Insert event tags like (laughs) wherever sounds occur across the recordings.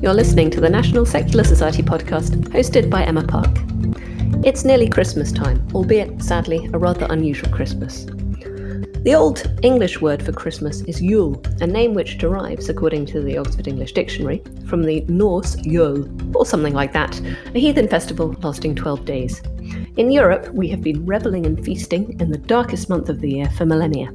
You're listening to the National Secular Society podcast, hosted by Emma Park. It's nearly Christmas time, albeit, sadly, a rather unusual Christmas. The Old English word for Christmas is Yule, a name which derives, according to the Oxford English Dictionary, from the Norse Yule, or something like that, a heathen festival lasting 12 days. In Europe, we have been revelling and feasting in the darkest month of the year for millennia.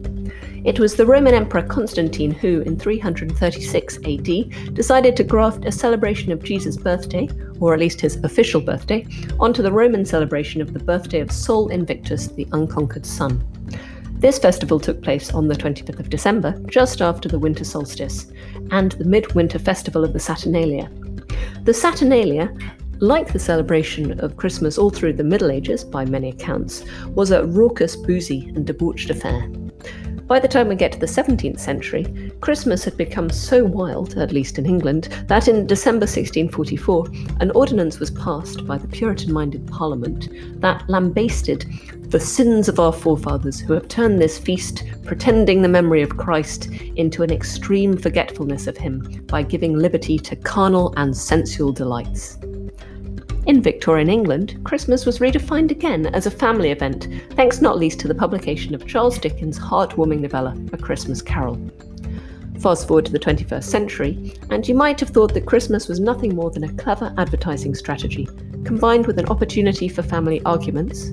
It was the Roman Emperor Constantine who, in 336 AD, decided to graft a celebration of Jesus' birthday, or at least his official birthday, onto the Roman celebration of the birthday of Sol Invictus, the unconquered sun. This festival took place on the 25th of December, just after the winter solstice, and the midwinter festival of the Saturnalia. The Saturnalia, like the celebration of Christmas all through the Middle Ages, by many accounts, was a raucous, boozy, and debauched affair. By the time we get to the 17th century, Christmas had become so wild, at least in England, that in December 1644, an ordinance was passed by the Puritan minded Parliament that lambasted the sins of our forefathers who have turned this feast, pretending the memory of Christ, into an extreme forgetfulness of him by giving liberty to carnal and sensual delights. In Victorian England, Christmas was redefined again as a family event, thanks not least to the publication of Charles Dickens' heartwarming novella, A Christmas Carol. Fast forward to the 21st century, and you might have thought that Christmas was nothing more than a clever advertising strategy, combined with an opportunity for family arguments,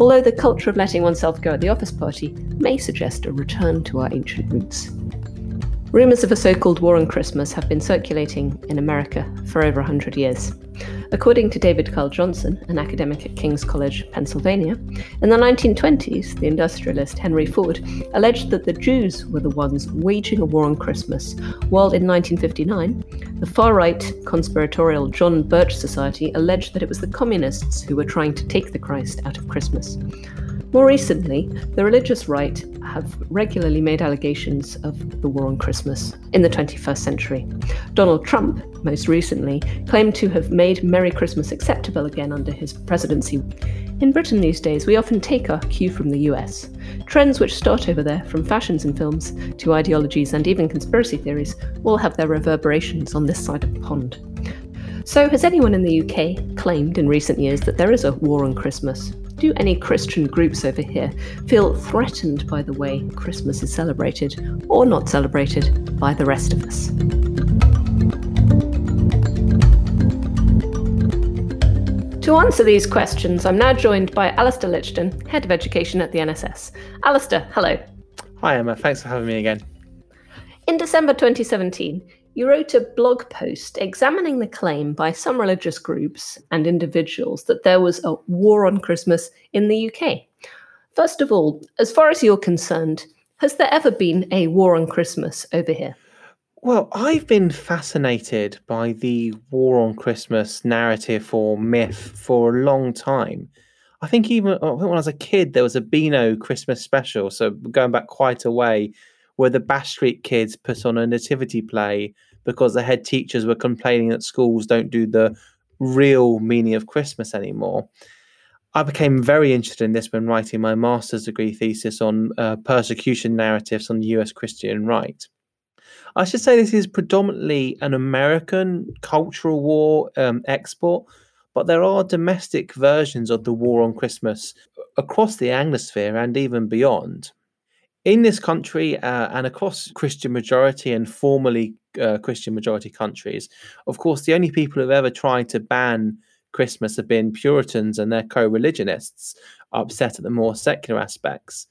although the culture of letting oneself go at the office party may suggest a return to our ancient roots. Rumours of a so called war on Christmas have been circulating in America for over 100 years. According to David Carl Johnson, an academic at King's College, Pennsylvania, in the 1920s, the industrialist Henry Ford alleged that the Jews were the ones waging a war on Christmas, while in 1959, the far right conspiratorial John Birch Society alleged that it was the communists who were trying to take the Christ out of Christmas. More recently, the religious right have regularly made allegations of the war on Christmas in the 21st century. Donald Trump, most recently, claimed to have made Merry Christmas acceptable again under his presidency. In Britain these days, we often take our cue from the US. Trends which start over there, from fashions and films to ideologies and even conspiracy theories, all have their reverberations on this side of the pond. So, has anyone in the UK claimed in recent years that there is a war on Christmas? Do any Christian groups over here feel threatened by the way Christmas is celebrated or not celebrated by the rest of us? To answer these questions, I'm now joined by Alastair Lichten, Head of Education at the NSS. Alistair, hello. Hi, Emma. Thanks for having me again. In December 2017, you wrote a blog post examining the claim by some religious groups and individuals that there was a war on Christmas in the UK. First of all, as far as you're concerned, has there ever been a war on Christmas over here? Well, I've been fascinated by the war on Christmas narrative or myth for a long time. I think even uh, when I was a kid, there was a Beano Christmas special. So going back quite a way, where the Bash Street kids put on a nativity play because the head teachers were complaining that schools don't do the real meaning of Christmas anymore. I became very interested in this when writing my master's degree thesis on uh, persecution narratives on the US Christian right. I should say this is predominantly an American cultural war um, export, but there are domestic versions of the war on Christmas across the Anglosphere and even beyond in this country uh, and across Christian majority and formerly uh, Christian majority countries, of course, the only people who've ever tried to ban Christmas have been Puritans and their co religionists, upset at the more secular aspects.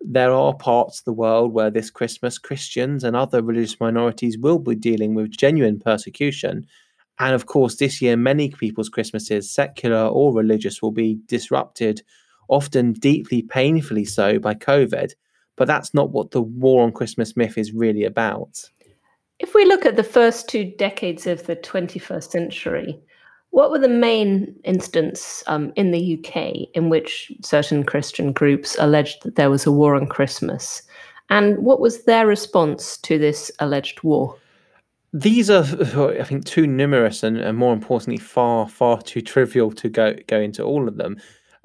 There are parts of the world where this Christmas Christians and other religious minorities will be dealing with genuine persecution. And of course, this year, many people's Christmases, secular or religious, will be disrupted, often deeply painfully so, by COVID but that's not what the war on Christmas myth is really about. If we look at the first two decades of the 21st century, what were the main instances um, in the UK in which certain Christian groups alleged that there was a war on Christmas? And what was their response to this alleged war? These are, I think, too numerous and, and more importantly, far, far too trivial to go, go into all of them.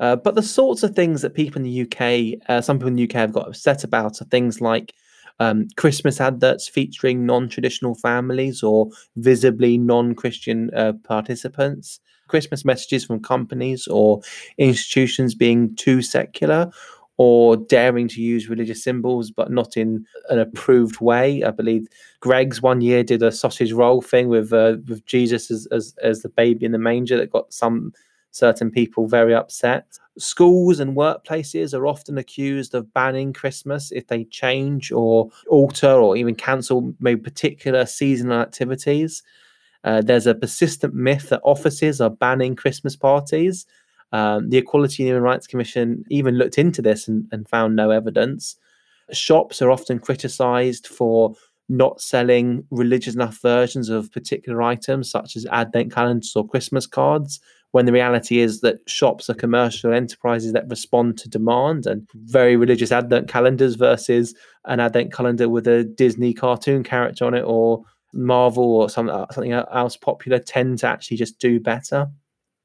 Uh, but the sorts of things that people in the UK, uh, some people in the UK have got upset about are things like um, Christmas adverts featuring non traditional families or visibly non Christian uh, participants, Christmas messages from companies or institutions being too secular or daring to use religious symbols but not in an approved way. I believe Greggs one year did a sausage roll thing with uh, with Jesus as, as as the baby in the manger that got some certain people very upset. Schools and workplaces are often accused of banning Christmas if they change or alter or even cancel maybe particular seasonal activities. Uh, there's a persistent myth that offices are banning Christmas parties um, the Equality and Human Rights Commission even looked into this and, and found no evidence. Shops are often criticised for not selling religious enough versions of particular items, such as advent calendars or Christmas cards, when the reality is that shops are commercial enterprises that respond to demand and very religious advent calendars versus an advent calendar with a Disney cartoon character on it or Marvel or uh, something, something else popular tend to actually just do better.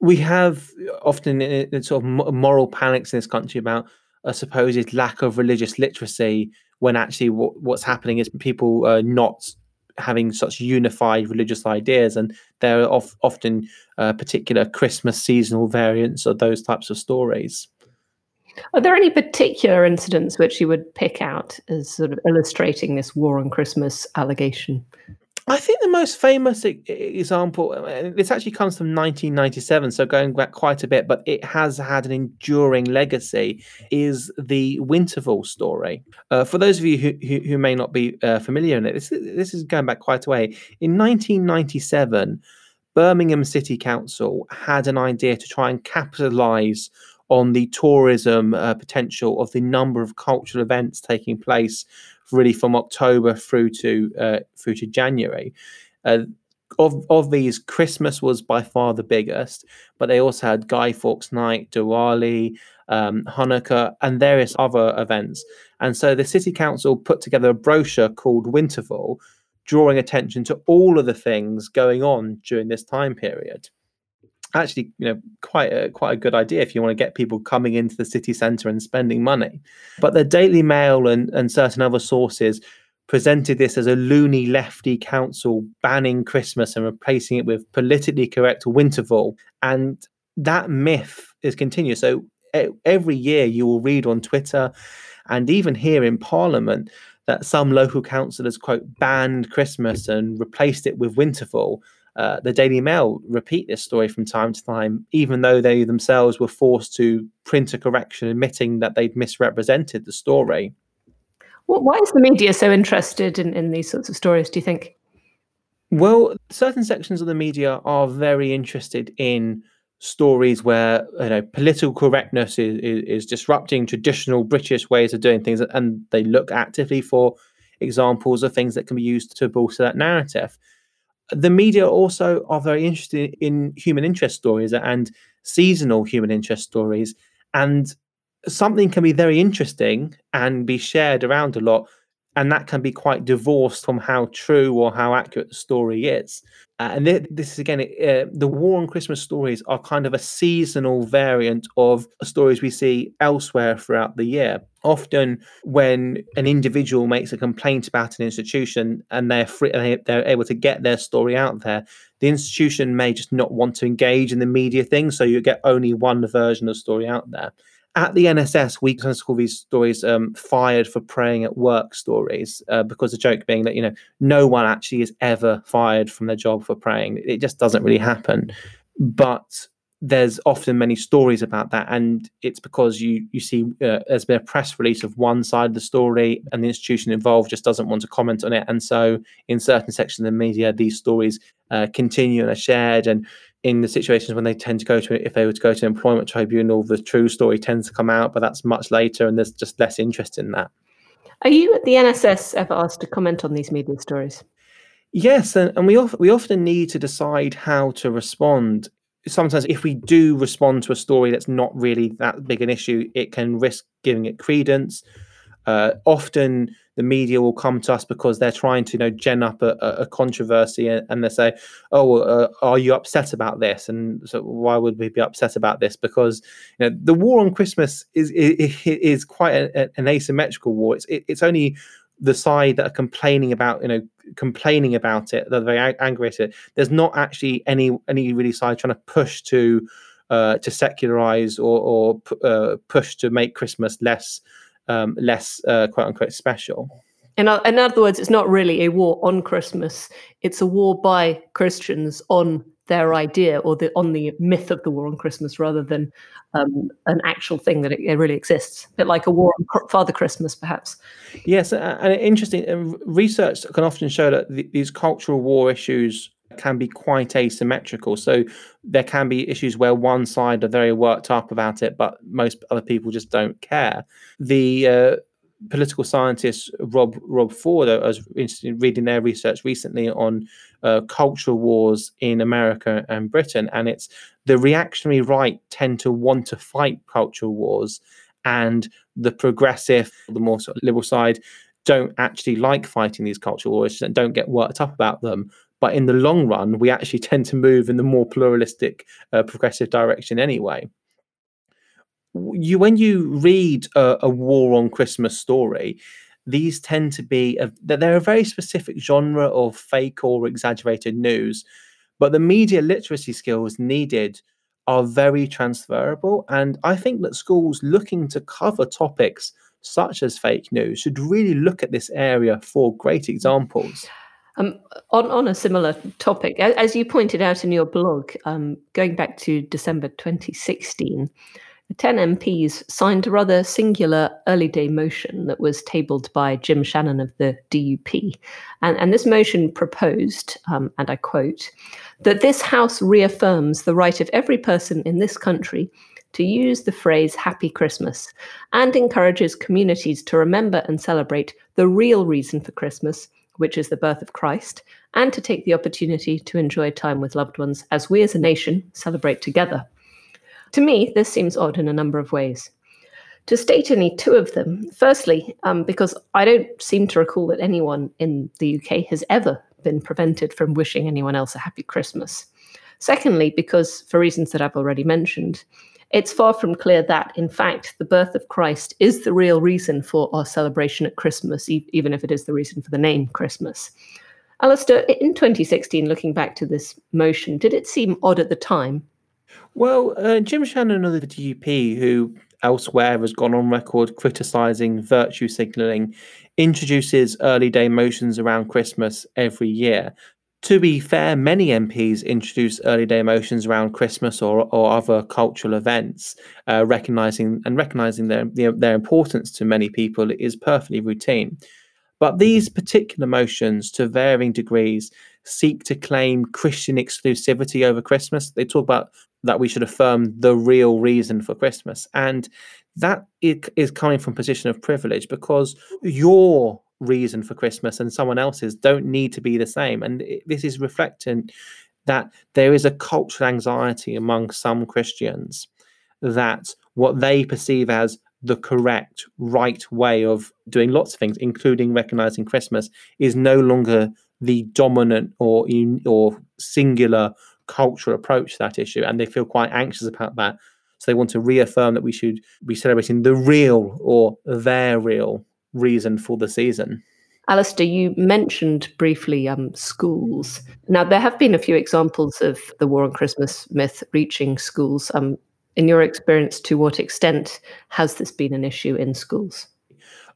We have often sort of moral panics in this country about a supposed lack of religious literacy when actually what, what's happening is people are not having such unified religious ideas and there are of, often uh, particular christmas seasonal variants of those types of stories. Are there any particular incidents which you would pick out as sort of illustrating this war on christmas allegation I think the most famous example, uh, this actually comes from 1997, so going back quite a bit, but it has had an enduring legacy, is the Winterval story. Uh, for those of you who, who, who may not be uh, familiar in it, this, this is going back quite a way. In 1997, Birmingham City Council had an idea to try and capitalize on the tourism uh, potential of the number of cultural events taking place really from October through to uh, through to January. Uh, of of these, Christmas was by far the biggest, but they also had Guy Fawkes Night, Diwali, um, Hanukkah, and various other events. And so the city council put together a brochure called Winterval, drawing attention to all of the things going on during this time period actually you know quite a quite a good idea if you want to get people coming into the city centre and spending money. But the daily mail and, and certain other sources presented this as a loony lefty council banning christmas and replacing it with politically correct winterval and that myth is continuous. So every year you will read on twitter and even here in parliament that some local councillors quote banned christmas and replaced it with winterval uh, the Daily Mail repeat this story from time to time, even though they themselves were forced to print a correction admitting that they'd misrepresented the story. Well, why is the media so interested in, in these sorts of stories, do you think? Well, certain sections of the media are very interested in stories where you know political correctness is, is, is disrupting traditional British ways of doing things, and they look actively for examples of things that can be used to bolster that narrative the media also are very interested in human interest stories and seasonal human interest stories. And something can be very interesting and be shared around a lot. And that can be quite divorced from how true or how accurate the story is. Uh, and th- this is again, uh, the War on Christmas stories are kind of a seasonal variant of stories we see elsewhere throughout the year. Often, when an individual makes a complaint about an institution and they're free, and they're able to get their story out there, the institution may just not want to engage in the media thing, so you get only one version of the story out there at the NSS, we sometimes call these stories um, "fired for praying at work" stories, uh, because the joke being that you know no one actually is ever fired from their job for praying. It just doesn't really happen. But there's often many stories about that, and it's because you you see uh, there's been a press release of one side of the story, and the institution involved just doesn't want to comment on it, and so in certain sections of the media, these stories uh, continue and are shared and in the situations when they tend to go to if they were to go to an employment tribunal the true story tends to come out but that's much later and there's just less interest in that. Are you at the nss ever asked to comment on these media stories? Yes and, and we, of, we often need to decide how to respond. Sometimes if we do respond to a story that's not really that big an issue it can risk giving it credence. Uh, often the media will come to us because they're trying to you know gen up a, a controversy and, they say oh uh, are you upset about this? And so why would we be upset about this? Because you know the war on christmas is is, is quite a, an asymmetrical war. It's it, it's only the side that are complaining about you know complaining about it they're very angry at it. There's not actually any any really side trying to push to uh, to secularize or, or uh, push to make christmas less um, less uh, quote unquote special in, in other words it's not really a war on christmas it's a war by christians on their idea or the on the myth of the war on Christmas rather than um, an actual thing that it, it, really exists. A bit like a war on Father Christmas, perhaps. Yes, and interesting research can often show that these cultural war issues can be quite asymmetrical. So there can be issues where one side are very worked up about it, but most other people just don't care. The uh, political scientist Rob Rob Ford, I was interested in reading their research recently on uh, cultural wars in America and Britain, and it's the reactionary right tend to want to fight cultural wars, and the progressive, the more sort of liberal side, don't actually like fighting these cultural wars and don't get worked up about them. But in the long run, we actually tend to move in the more pluralistic, uh, progressive direction anyway you when you read a, a, war on Christmas story, these tend to be a, they're a very specific genre of fake or exaggerated news, but the media literacy skills needed are very transferable. And I think that schools looking to cover topics such as fake news should really look at this area for great examples. Um, on, on a similar topic, as you pointed out in your blog, um, going back to December 2016, 10 MPs signed a rather singular early day motion that was tabled by Jim Shannon of the DUP. And, and this motion proposed, um, and I quote, that this House reaffirms the right of every person in this country to use the phrase Happy Christmas and encourages communities to remember and celebrate the real reason for Christmas, which is the birth of Christ, and to take the opportunity to enjoy time with loved ones as we as a nation celebrate together. To me, this seems odd in a number of ways. To state only two of them, firstly, um, because I don't seem to recall that anyone in the UK has ever been prevented from wishing anyone else a happy Christmas. Secondly, because for reasons that I've already mentioned, it's far from clear that, in fact, the birth of Christ is the real reason for our celebration at Christmas, e- even if it is the reason for the name Christmas. Alastair, in 2016, looking back to this motion, did it seem odd at the time well, uh, Jim Shannon of the DUP, who elsewhere has gone on record criticising virtue signalling, introduces early day motions around Christmas every year. To be fair, many MPs introduce early day motions around Christmas or, or other cultural events, uh, recognizing and recognizing their, their their importance to many people is perfectly routine. But these particular motions, to varying degrees, seek to claim Christian exclusivity over Christmas. They talk about that we should affirm the real reason for Christmas. And that is coming from position of privilege because your reason for Christmas and someone else's don't need to be the same. And this is reflecting that there is a cultural anxiety among some Christians that what they perceive as the correct, right way of doing lots of things, including recognizing Christmas, is no longer the dominant or or singular cultural approach to that issue, and they feel quite anxious about that. So they want to reaffirm that we should be celebrating the real or their real reason for the season. Alastair, you mentioned briefly um, schools. Now, there have been a few examples of the war on Christmas myth reaching schools. Um, in your experience, to what extent has this been an issue in schools?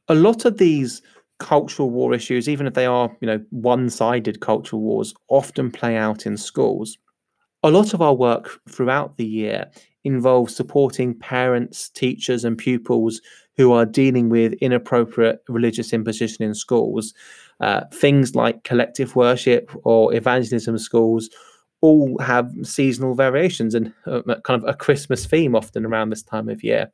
A lot of these cultural war issues, even if they are, you know, one-sided cultural wars, often play out in schools. A lot of our work throughout the year involves supporting parents, teachers, and pupils who are dealing with inappropriate religious imposition in schools. Uh, things like collective worship or evangelism schools all have seasonal variations and uh, kind of a Christmas theme often around this time of year.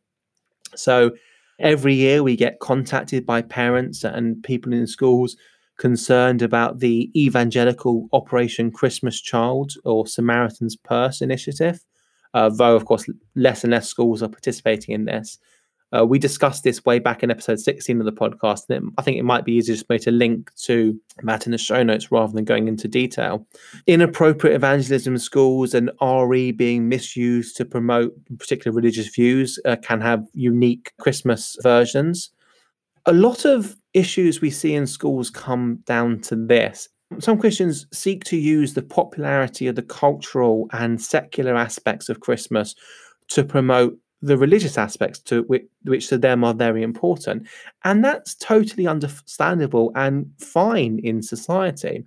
So every year we get contacted by parents and people in schools concerned about the evangelical Operation Christmas Child or Samaritan's Purse initiative, uh, though, of course, less and less schools are participating in this. Uh, we discussed this way back in episode 16 of the podcast. And it, I think it might be easier just for me to link to that in the show notes rather than going into detail. Inappropriate evangelism in schools and RE being misused to promote particular religious views uh, can have unique Christmas versions. A lot of issues we see in schools come down to this. Some Christians seek to use the popularity of the cultural and secular aspects of Christmas to promote the religious aspects to which, which to them are very important. And that's totally understandable and fine in society.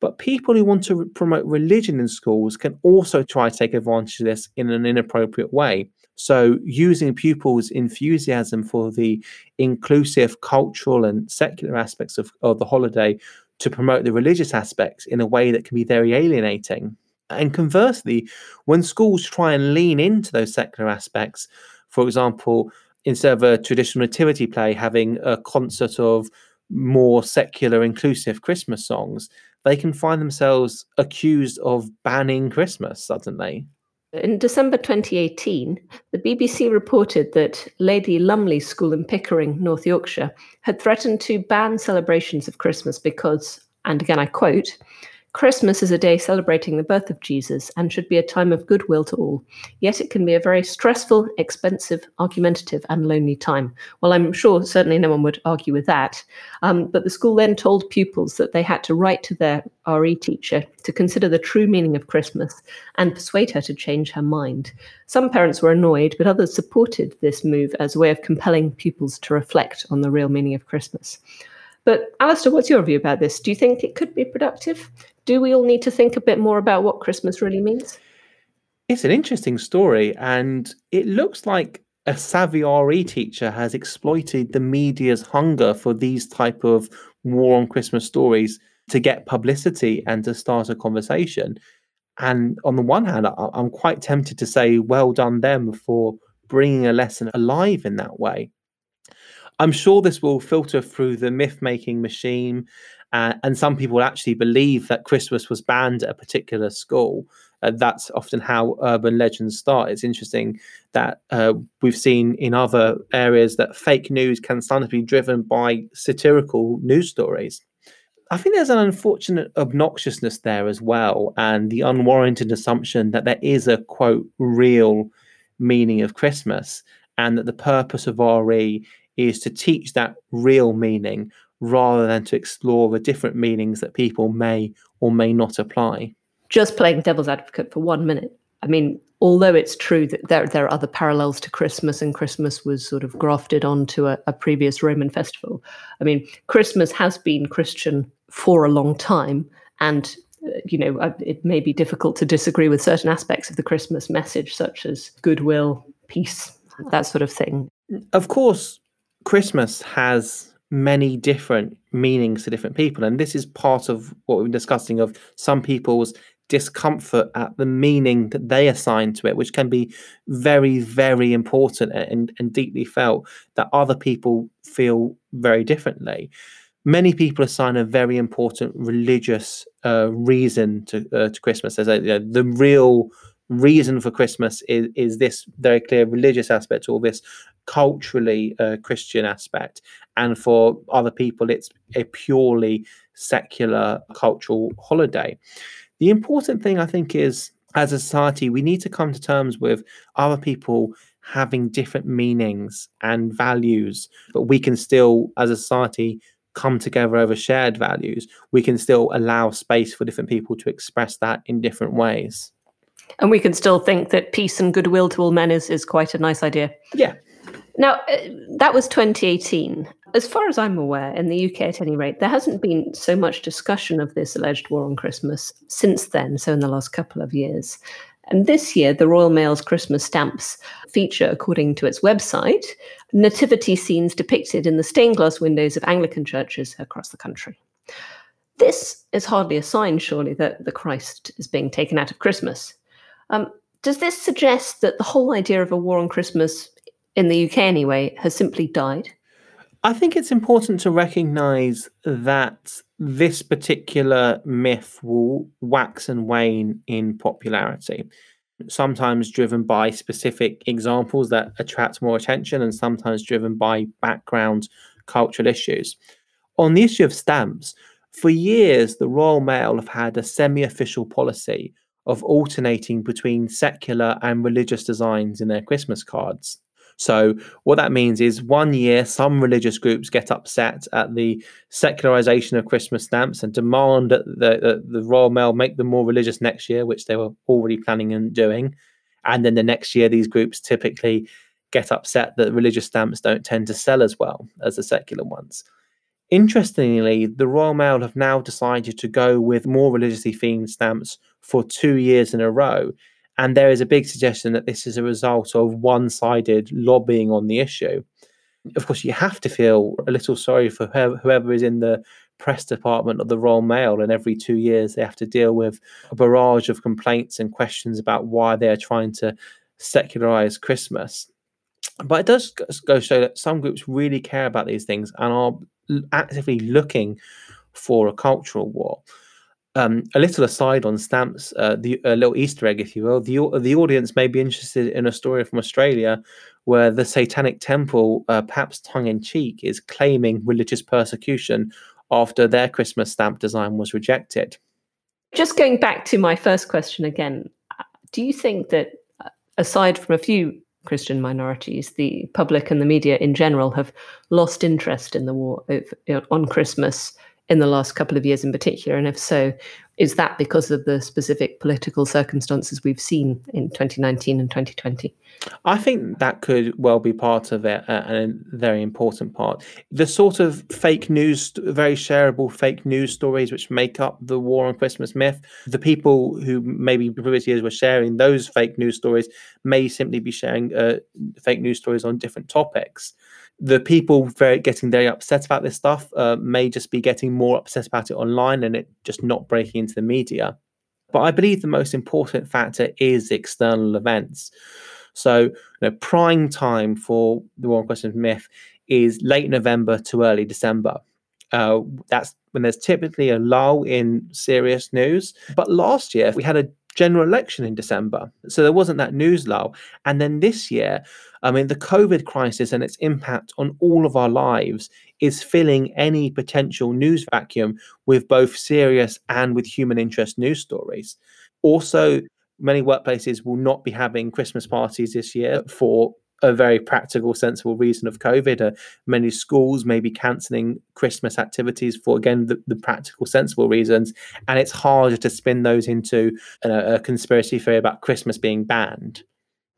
But people who want to promote religion in schools can also try to take advantage of this in an inappropriate way. So, using pupils' enthusiasm for the inclusive cultural and secular aspects of, of the holiday to promote the religious aspects in a way that can be very alienating. And conversely, when schools try and lean into those secular aspects, for example, instead of a traditional nativity play having a concert of more secular, inclusive Christmas songs, they can find themselves accused of banning Christmas suddenly. In December 2018, the BBC reported that Lady Lumley School in Pickering, North Yorkshire, had threatened to ban celebrations of Christmas because, and again I quote, Christmas is a day celebrating the birth of Jesus and should be a time of goodwill to all. Yet it can be a very stressful, expensive, argumentative, and lonely time. Well, I'm sure certainly no one would argue with that. Um, but the school then told pupils that they had to write to their RE teacher to consider the true meaning of Christmas and persuade her to change her mind. Some parents were annoyed, but others supported this move as a way of compelling pupils to reflect on the real meaning of Christmas. But Alastair, what's your view about this? Do you think it could be productive? Do we all need to think a bit more about what Christmas really means? It's an interesting story, and it looks like a savvy RE teacher has exploited the media's hunger for these type of war on Christmas stories to get publicity and to start a conversation. And on the one hand, I'm quite tempted to say, well done them for bringing a lesson alive in that way. I'm sure this will filter through the myth making machine. Uh, and some people actually believe that Christmas was banned at a particular school. Uh, that's often how urban legends start. It's interesting that uh, we've seen in other areas that fake news can sometimes be driven by satirical news stories. I think there's an unfortunate obnoxiousness there as well, and the unwarranted assumption that there is a quote real meaning of Christmas, and that the purpose of RE is to teach that real meaning rather than to explore the different meanings that people may or may not apply. Just playing devil's advocate for one minute. I mean, although it's true that there, there are other parallels to Christmas and Christmas was sort of grafted onto a, a previous Roman festival, I mean, Christmas has been Christian for a long time. And, uh, you know, uh, it may be difficult to disagree with certain aspects of the Christmas message, such as goodwill, peace, that sort of thing. Of course, Christmas has many different meanings to different people. And this is part of what we've been discussing of some people's discomfort at the meaning that they assign to it, which can be very, very important and, and deeply felt that other people feel very differently. Many people assign a very important religious uh, reason to uh, to Christmas. As a, you know, the real reason for Christmas is, is this very clear religious aspect or this culturally uh, Christian aspect. And for other people, it's a purely secular cultural holiday. The important thing, I think, is as a society, we need to come to terms with other people having different meanings and values, but we can still, as a society, come together over shared values. We can still allow space for different people to express that in different ways. And we can still think that peace and goodwill to all men is, is quite a nice idea. Yeah. Now, uh, that was 2018. As far as I'm aware, in the UK at any rate, there hasn't been so much discussion of this alleged war on Christmas since then, so in the last couple of years. And this year, the Royal Mail's Christmas stamps feature, according to its website, nativity scenes depicted in the stained glass windows of Anglican churches across the country. This is hardly a sign, surely, that the Christ is being taken out of Christmas. Um, does this suggest that the whole idea of a war on Christmas, in the UK anyway, has simply died? I think it's important to recognize that this particular myth will wax and wane in popularity, sometimes driven by specific examples that attract more attention, and sometimes driven by background cultural issues. On the issue of stamps, for years, the Royal Mail have had a semi official policy of alternating between secular and religious designs in their Christmas cards. So, what that means is one year, some religious groups get upset at the secularization of Christmas stamps and demand that the, the, the Royal Mail make them more religious next year, which they were already planning on doing. And then the next year, these groups typically get upset that religious stamps don't tend to sell as well as the secular ones. Interestingly, the Royal Mail have now decided to go with more religiously themed stamps for two years in a row. And there is a big suggestion that this is a result of one sided lobbying on the issue. Of course, you have to feel a little sorry for whoever is in the press department of the Royal Mail, and every two years they have to deal with a barrage of complaints and questions about why they are trying to secularize Christmas. But it does go show that some groups really care about these things and are actively looking for a cultural war. Um, a little aside on stamps, uh, the a little Easter egg, if you will. The the audience may be interested in a story from Australia where the Satanic Temple, uh, perhaps tongue in cheek, is claiming religious persecution after their Christmas stamp design was rejected. Just going back to my first question again, do you think that uh, aside from a few Christian minorities, the public and the media in general have lost interest in the war on Christmas in the last couple of years in particular? And if so, is that because of the specific political circumstances we've seen in 2019 and 2020? I think that could well be part of it, uh, and a very important part. The sort of fake news, very shareable fake news stories which make up the war on Christmas myth, the people who maybe previous years were sharing those fake news stories may simply be sharing uh, fake news stories on different topics the people very getting very upset about this stuff uh, may just be getting more upset about it online and it just not breaking into the media. But I believe the most important factor is external events. So, you know, prime time for the War on Christmas myth is late November to early December. Uh, that's when there's typically a lull in serious news. But last year we had a general election in December. So there wasn't that news lull. And then this year, I mean, the COVID crisis and its impact on all of our lives is filling any potential news vacuum with both serious and with human interest news stories. Also, many workplaces will not be having Christmas parties this year for a very practical, sensible reason of COVID. Uh, many schools may be cancelling Christmas activities for, again, the, the, practical, sensible reasons. And it's harder to spin those into a, a conspiracy theory about Christmas being banned.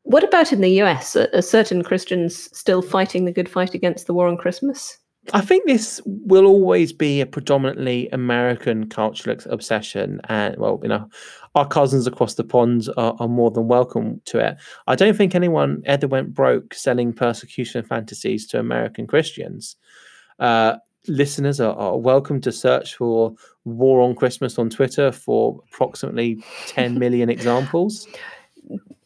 What about in the US? Are, are certain Christians still fighting the good fight against the war on Christmas? I think this will always be a predominantly American cultural obsession, and well, you know, our cousins across the pond are, are, more than welcome to it. I don't think anyone ever went broke selling persecution fantasies to American Christians. Uh, listeners are, are, welcome to search for "War on Christmas" on Twitter for approximately 10 million (laughs) examples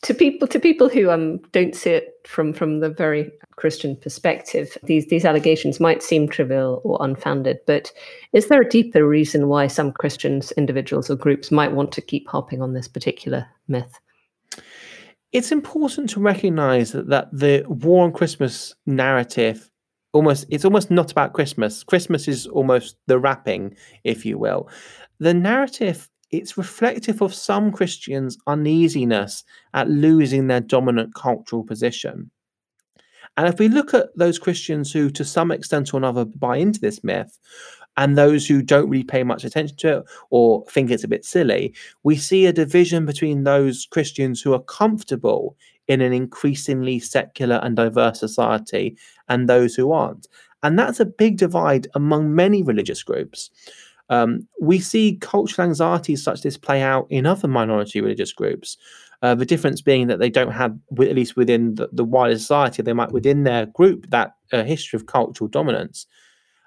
to people to people who um, don't see it from from the very Christian perspective, these these allegations might seem trivial or unfounded. But is there a deeper reason why some Christians, individuals or groups, might want to keep harping on this particular myth? It's important to recognise that, that the war on Christmas narrative almost it's almost not about Christmas. Christmas is almost the wrapping, if you will. The narrative it's reflective of some Christians' uneasiness at losing their dominant cultural position. And if we look at those Christians who, to some extent or another, buy into this myth, and those who don't really pay much attention to it or think it's a bit silly, we see a division between those Christians who are comfortable in an increasingly secular and diverse society and those who aren't. And that's a big divide among many religious groups. Um, we see cultural anxieties such as this play out in other minority religious groups. Uh, the difference being that they don't have, at least within the, the wider society, they might within their group that uh, history of cultural dominance.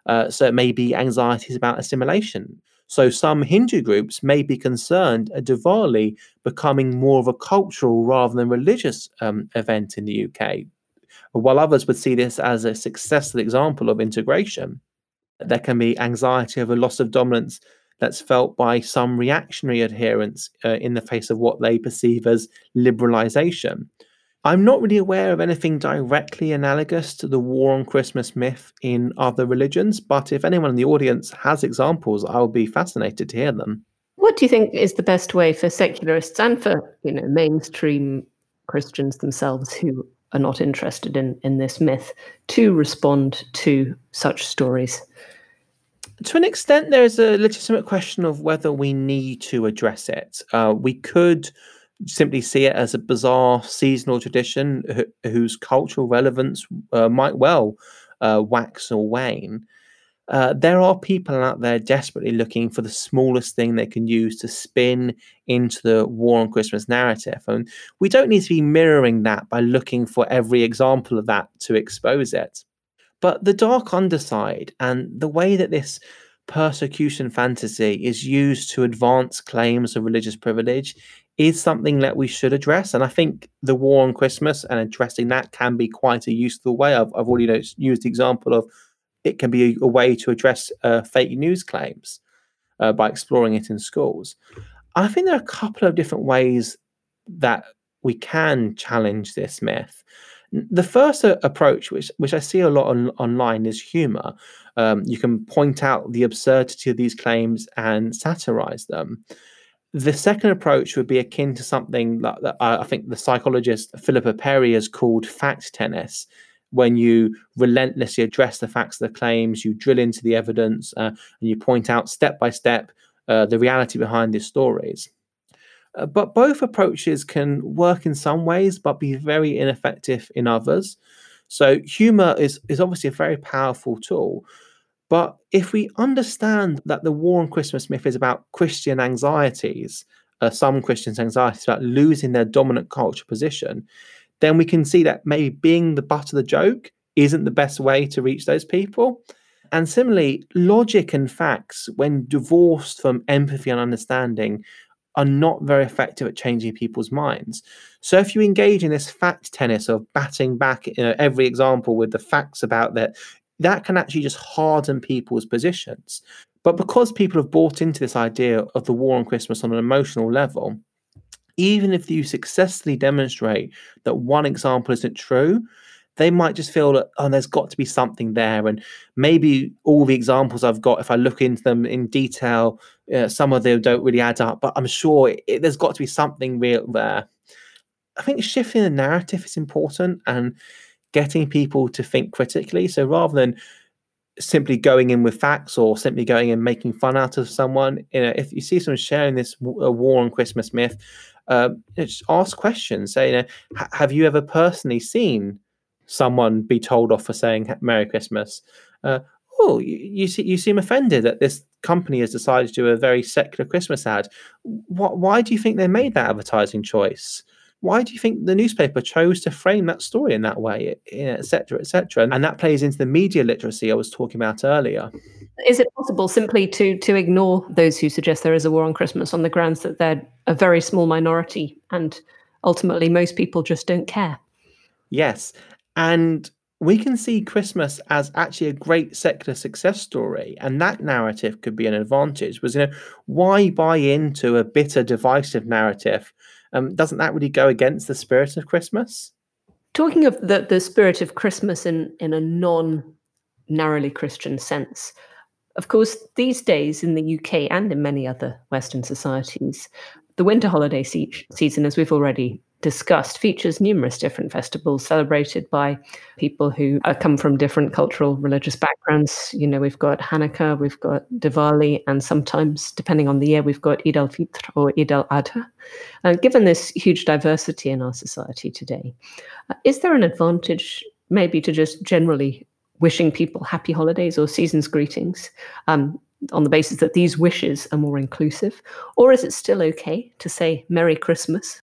Uh, so it may be anxieties about assimilation. So some Hindu groups may be concerned at Diwali becoming more of a cultural rather than religious um, event in the UK, while others would see this as a successful example of integration. There can be anxiety over loss of dominance that's felt by some reactionary adherents uh, in the face of what they perceive as liberalization. I'm not really aware of anything directly analogous to the war on Christmas myth in other religions, but if anyone in the audience has examples, I'll be fascinated to hear them. What do you think is the best way for secularists and for you know mainstream Christians themselves who are not interested in, in this myth to respond to such stories? To an extent, there is a legitimate question of whether we need to address it. Uh, we could simply see it as a bizarre seasonal tradition wh- whose cultural relevance uh, might well uh, wax or wane. Uh, there are people out there desperately looking for the smallest thing they can use to spin into the war on Christmas narrative. And we don't need to be mirroring that by looking for every example of that to expose it. But the dark underside and the way that this persecution fantasy is used to advance claims of religious privilege is something that we should address. And I think the war on Christmas and addressing that can be quite a useful way. I've, I've already used the example of it can be a, a way to address uh, fake news claims uh, by exploring it in schools. I think there are a couple of different ways that we can challenge this myth. The first uh, approach, which which I see a lot on, online, is humor. Um, you can point out the absurdity of these claims and satirize them. The second approach would be akin to something that, that I think the psychologist Philippa Perry has called fact tennis, when you relentlessly address the facts of the claims, you drill into the evidence, uh, and you point out step by step uh, the reality behind these stories. Uh, but both approaches can work in some ways, but be very ineffective in others. So, humor is, is obviously a very powerful tool. But if we understand that the war on Christmas myth is about Christian anxieties, uh, some Christians' anxieties about losing their dominant culture position, then we can see that maybe being the butt of the joke isn't the best way to reach those people. And similarly, logic and facts, when divorced from empathy and understanding, are not very effective at changing people's minds. So if you engage in this fact tennis of batting back you know, every example with the facts about that, that can actually just harden people's positions. But because people have bought into this idea of the war on Christmas on an emotional level, even if you successfully demonstrate that one example isn't true, they might just feel that oh, there's got to be something there, and maybe all the examples I've got, if I look into them in detail, uh, some of them don't really add up. But I'm sure it, there's got to be something real there. I think shifting the narrative is important and getting people to think critically. So rather than simply going in with facts or simply going and making fun out of someone, you know, if you see someone sharing this war on Christmas myth, uh, just ask questions. Say, you know, have you ever personally seen someone be told off for saying Merry Christmas? Uh, oh, you, you, see, you seem offended that this company has decided to do a very secular Christmas ad. What, why do you think they made that advertising choice? Why do you think the newspaper chose to frame that story in that way, etc., etc.? And that plays into the media literacy I was talking about earlier. Is it possible simply to to ignore those who suggest there is a war on Christmas on the grounds that they're a very small minority and ultimately most people just don't care? Yes. And we can see Christmas as actually a great secular success story, and that narrative could be an advantage. Was you know why buy into a bitter, divisive narrative? Um, doesn't that really go against the spirit of Christmas? Talking of the the spirit of Christmas in in a non narrowly Christian sense, of course, these days in the UK and in many other Western societies, the winter holiday se- season, as we've already discussed, features numerous different festivals celebrated by people who come from different cultural, religious backgrounds. You know, we've got Hanukkah, we've got Diwali, and sometimes, depending on the year, we've got Eid al Fitr or Eid al Adha. Uh, given this huge diversity in our society today, uh, is there an advantage maybe to just generally wishing people happy holidays or season's greetings um, on the basis that these wishes are more inclusive? Or is it still okay to say Merry Christmas?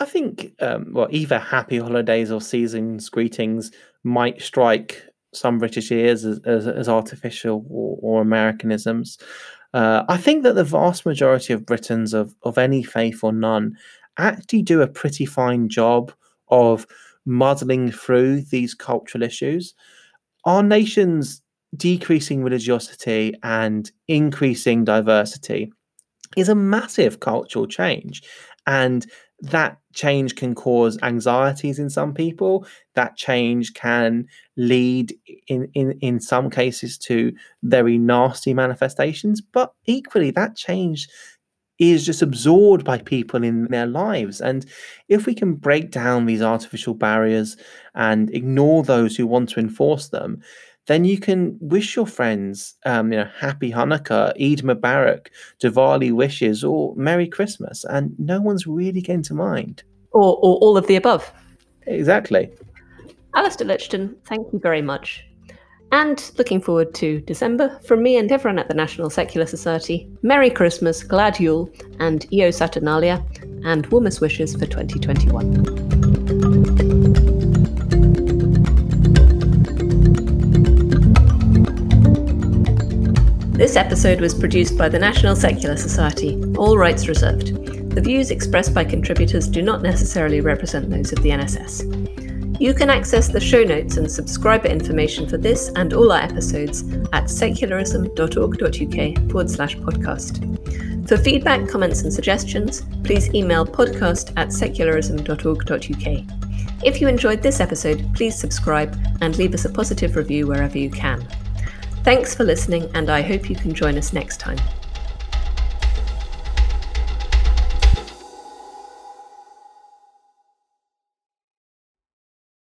I think, um, well, either happy holidays or season's greetings might strike some British ears as, as, as artificial or, or Americanisms. Uh, I think that the vast majority of Britons of, of any faith or none actually do a pretty fine job of muddling through these cultural issues. Our nation's decreasing religiosity and increasing diversity is a massive cultural change. And that change can cause anxieties in some people. That change can lead, in, in, in some cases, to very nasty manifestations. But equally, that change is just absorbed by people in their lives. And if we can break down these artificial barriers and ignore those who want to enforce them, then you can wish your friends, um, you know, Happy Hanukkah, Eid Mubarak, Diwali wishes, or Merry Christmas, and no one's really going to mind. Or, or all of the above. Exactly. Alastair Lichten, thank you very much. And looking forward to December, from me and everyone at the National Secular Society, Merry Christmas, Glad Yule, and Io Saturnalia, and warmest wishes for 2021. This episode was produced by the National Secular Society, all rights reserved. The views expressed by contributors do not necessarily represent those of the NSS. You can access the show notes and subscriber information for this and all our episodes at secularism.org.uk forward slash podcast. For feedback, comments, and suggestions, please email podcast at secularism.org.uk. If you enjoyed this episode, please subscribe and leave us a positive review wherever you can. Thanks for listening, and I hope you can join us next time.